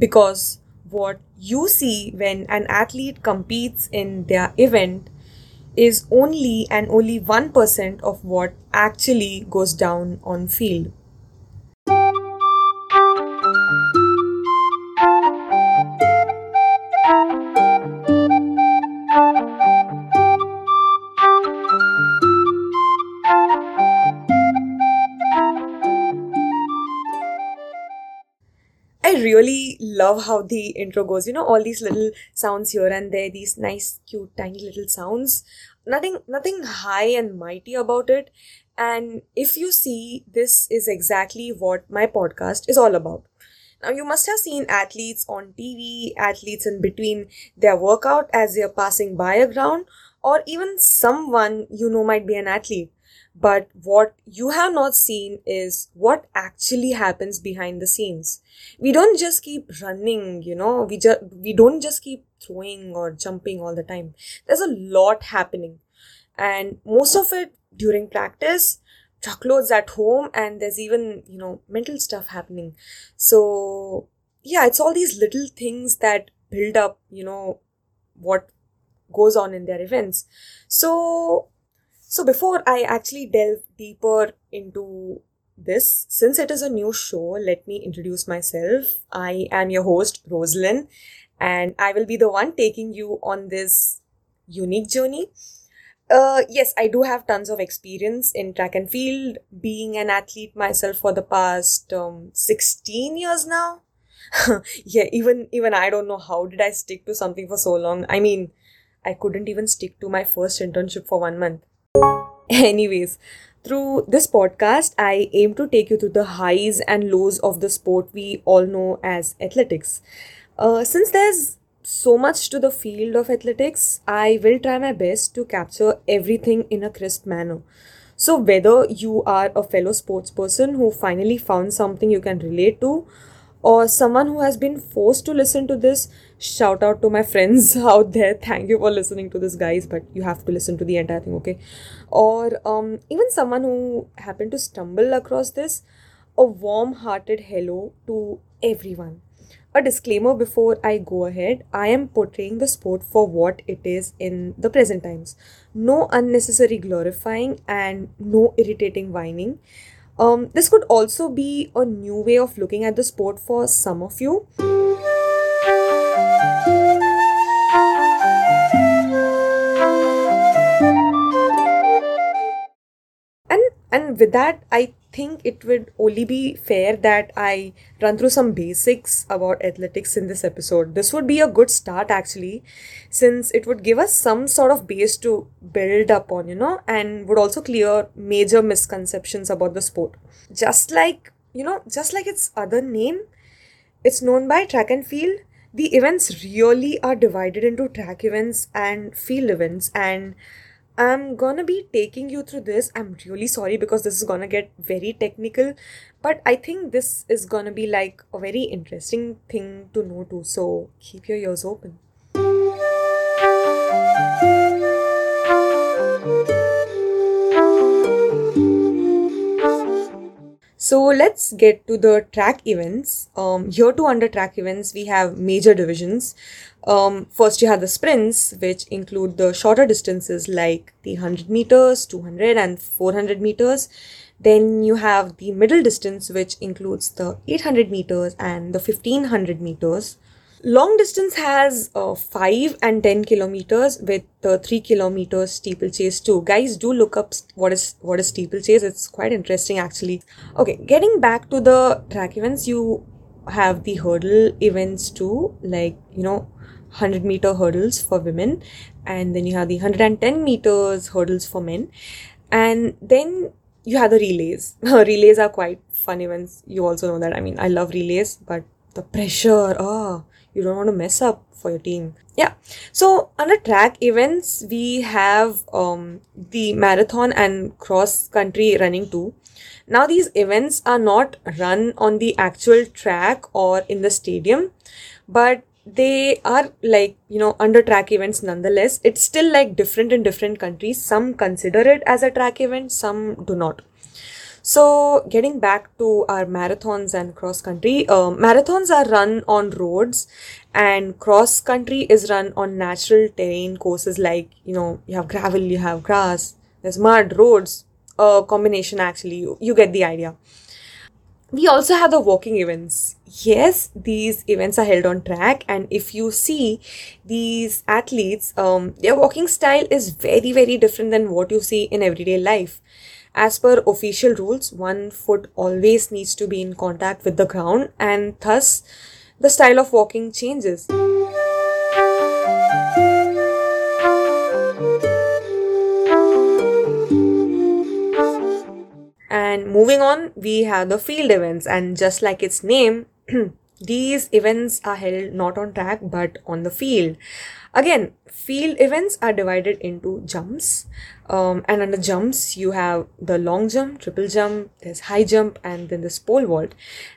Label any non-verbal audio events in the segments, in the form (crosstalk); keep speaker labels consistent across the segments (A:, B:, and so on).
A: because what you see when an athlete competes in their event is only and only 1% of what actually goes down on field. Really love how the intro goes. You know, all these little sounds here and there, these nice, cute, tiny little sounds. Nothing, nothing high and mighty about it. And if you see, this is exactly what my podcast is all about. Now, you must have seen athletes on TV, athletes in between their workout as they're passing by a ground, or even someone you know might be an athlete. But what you have not seen is what actually happens behind the scenes. We don't just keep running, you know, we just, we don't just keep throwing or jumping all the time. There's a lot happening. And most of it during practice, truckloads at home, and there's even, you know, mental stuff happening. So, yeah, it's all these little things that build up, you know, what goes on in their events. So, so before I actually delve deeper into this, since it is a new show, let me introduce myself. I am your host, Rosalind, and I will be the one taking you on this unique journey. Uh, yes, I do have tons of experience in track and field, being an athlete myself for the past um, 16 years now. (laughs) yeah, even even I don't know how did I stick to something for so long. I mean, I couldn't even stick to my first internship for one month. (laughs) Anyways, through this podcast, I aim to take you through the highs and lows of the sport we all know as athletics. Uh, since there's so much to the field of athletics, I will try my best to capture everything in a crisp manner. So, whether you are a fellow sports person who finally found something you can relate to, or someone who has been forced to listen to this, shout out to my friends (laughs) out there. Thank you for listening to this, guys, but you have to listen to the entire thing, okay? Or um, even someone who happened to stumble across this, a warm hearted hello to everyone. A disclaimer before I go ahead I am portraying the sport for what it is in the present times. No unnecessary glorifying and no irritating whining. Um, this could also be a new way of looking at the sport for some of you. And and with that, I think it would only be fair that I run through some basics about athletics in this episode. This would be a good start actually, since it would give us some sort of base to build upon, you know, and would also clear major misconceptions about the sport. Just like, you know, just like its other name, it's known by track and field. The events really are divided into track events and field events, and I'm gonna be taking you through this. I'm really sorry because this is gonna get very technical, but I think this is gonna be like a very interesting thing to know too. So keep your ears open. So let's get to the track events. Um, here to under track events, we have major divisions. Um, first, you have the sprints, which include the shorter distances like the 100 meters, 200, and 400 meters. Then you have the middle distance, which includes the 800 meters and the 1500 meters. Long distance has uh, 5 and 10 kilometers with the 3 kilometers steeplechase too. Guys, do look up what is what is steeplechase. It's quite interesting actually. Okay, getting back to the track events, you have the hurdle events too, like you know, 100 meter hurdles for women, and then you have the 110 meters hurdles for men, and then you have the relays. (laughs) relays are quite fun events. You also know that. I mean, I love relays, but the pressure, oh, you don't want to mess up for your team. Yeah. So under track events we have um, the marathon and cross country running too. Now these events are not run on the actual track or in the stadium but they are like you know under track events nonetheless. It's still like different in different countries. Some consider it as a track event some do not So, getting back to our marathons and cross country, uh, marathons are run on roads, and cross country is run on natural terrain courses like you know, you have gravel, you have grass, there's mud, roads, a combination actually. You, you get the idea. We also have the walking events. Yes, these events are held on track, and if you see these athletes, um, their walking style is very, very different than what you see in everyday life as per official rules, one foot always needs to be in contact with the ground, and thus the style of walking changes. And moving on, we have the field events, and just like its name, (clears throat) these events are held not on track but on the field. Again, field events are divided into jumps, um, and under jumps, you have the long jump, triple jump, there's high jump, and then the pole vault.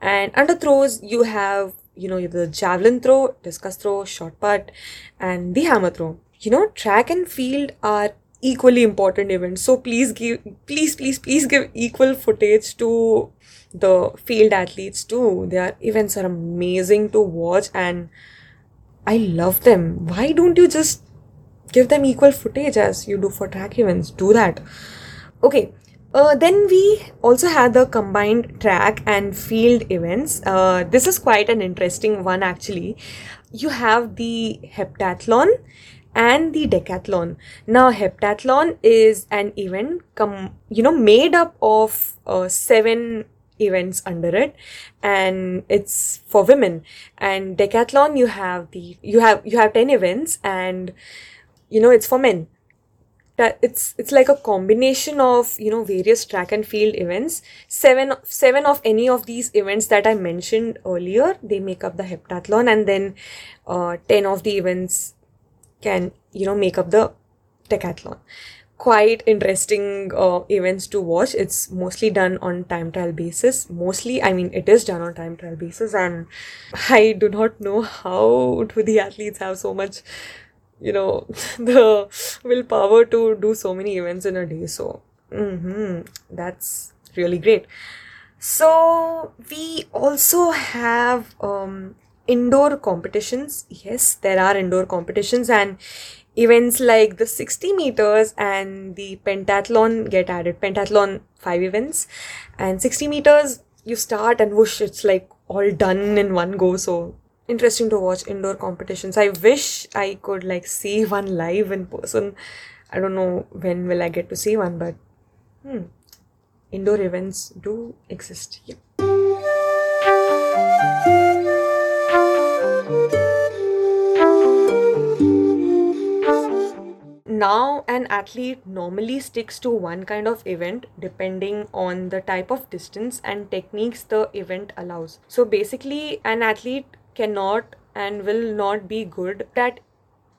A: And under throws, you have you know the javelin throw, discus throw, shot put, and the hammer throw. You know, track and field are equally important events. So please give, please, please, please give equal footage to the field athletes too. Their events are amazing to watch and I love them. Why don't you just give them equal footage as you do for track events? Do that. Okay. Uh, then we also had the combined track and field events. Uh, this is quite an interesting one actually. You have the heptathlon and the decathlon. Now, heptathlon is an event, you know, made up of uh, seven events under it and it's for women. And decathlon you have the you have you have 10 events and you know it's for men. That it's it's like a combination of you know various track and field events. Seven seven of any of these events that i mentioned earlier they make up the heptathlon and then uh, 10 of the events can you know make up the decathlon quite interesting uh, events to watch. It's mostly done on time trial basis. Mostly, I mean, it is done on time trial basis, and I do not know how do the athletes have so much, you know, (laughs) the willpower to do so many events in a day. So, mm-hmm, that's really great. So we also have um, indoor competitions. Yes, there are indoor competitions, and events like the 60 meters and the pentathlon get added. Pentathlon five events and 60 meters you start and whoosh it's like all done in one go. So interesting to watch indoor competitions. I wish i could like see (laughs) one live in person. I don't know when will i get to see one but hmm, indoor events do exist. Yeah an athlete normally sticks to one kind of event depending on the type of distance and techniques the event allows. So basically, an athlete cannot and will not be good at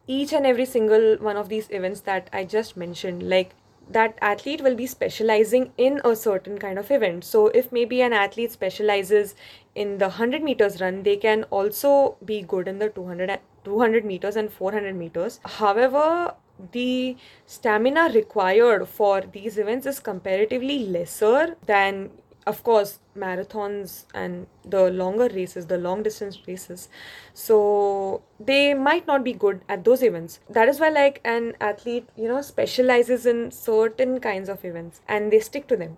A: each and every single one of these events that I just mentioned. Like that athlete will be specializing in a certain kind of event. So, if maybe an athlete specializes in the 100 meters run, they can also be good in the 200, 200 meters and 400 meters. However, the stamina required for these events is comparatively lesser than of course marathons and the longer races the long distance races. So they might not be good at those events. That is why like an athlete you know specializes in certain kinds of events and they stick to them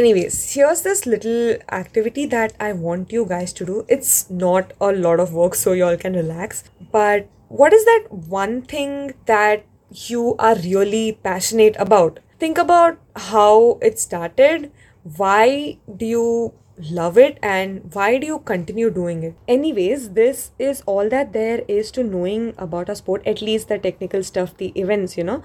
A: Anyways, here's this little activity that I want you guys to do. It's not a lot of work, so y'all can relax. But what is that one thing that you are really passionate about? Think about how it started. Why do you love it and why do you continue doing it anyways this is all that there is to knowing about a sport at least the technical stuff the events you know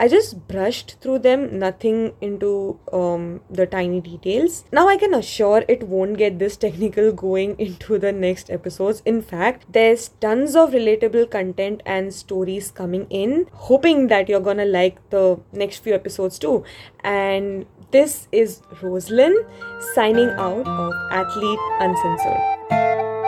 A: I just brushed through them, nothing into um, the tiny details. Now I can assure it won't get this technical (laughs) going into the next episodes. In fact, there's tons of relatable content and stories coming in, hoping that you're gonna like the next few episodes too. And this is Roslyn signing out of Athlete Uncensored.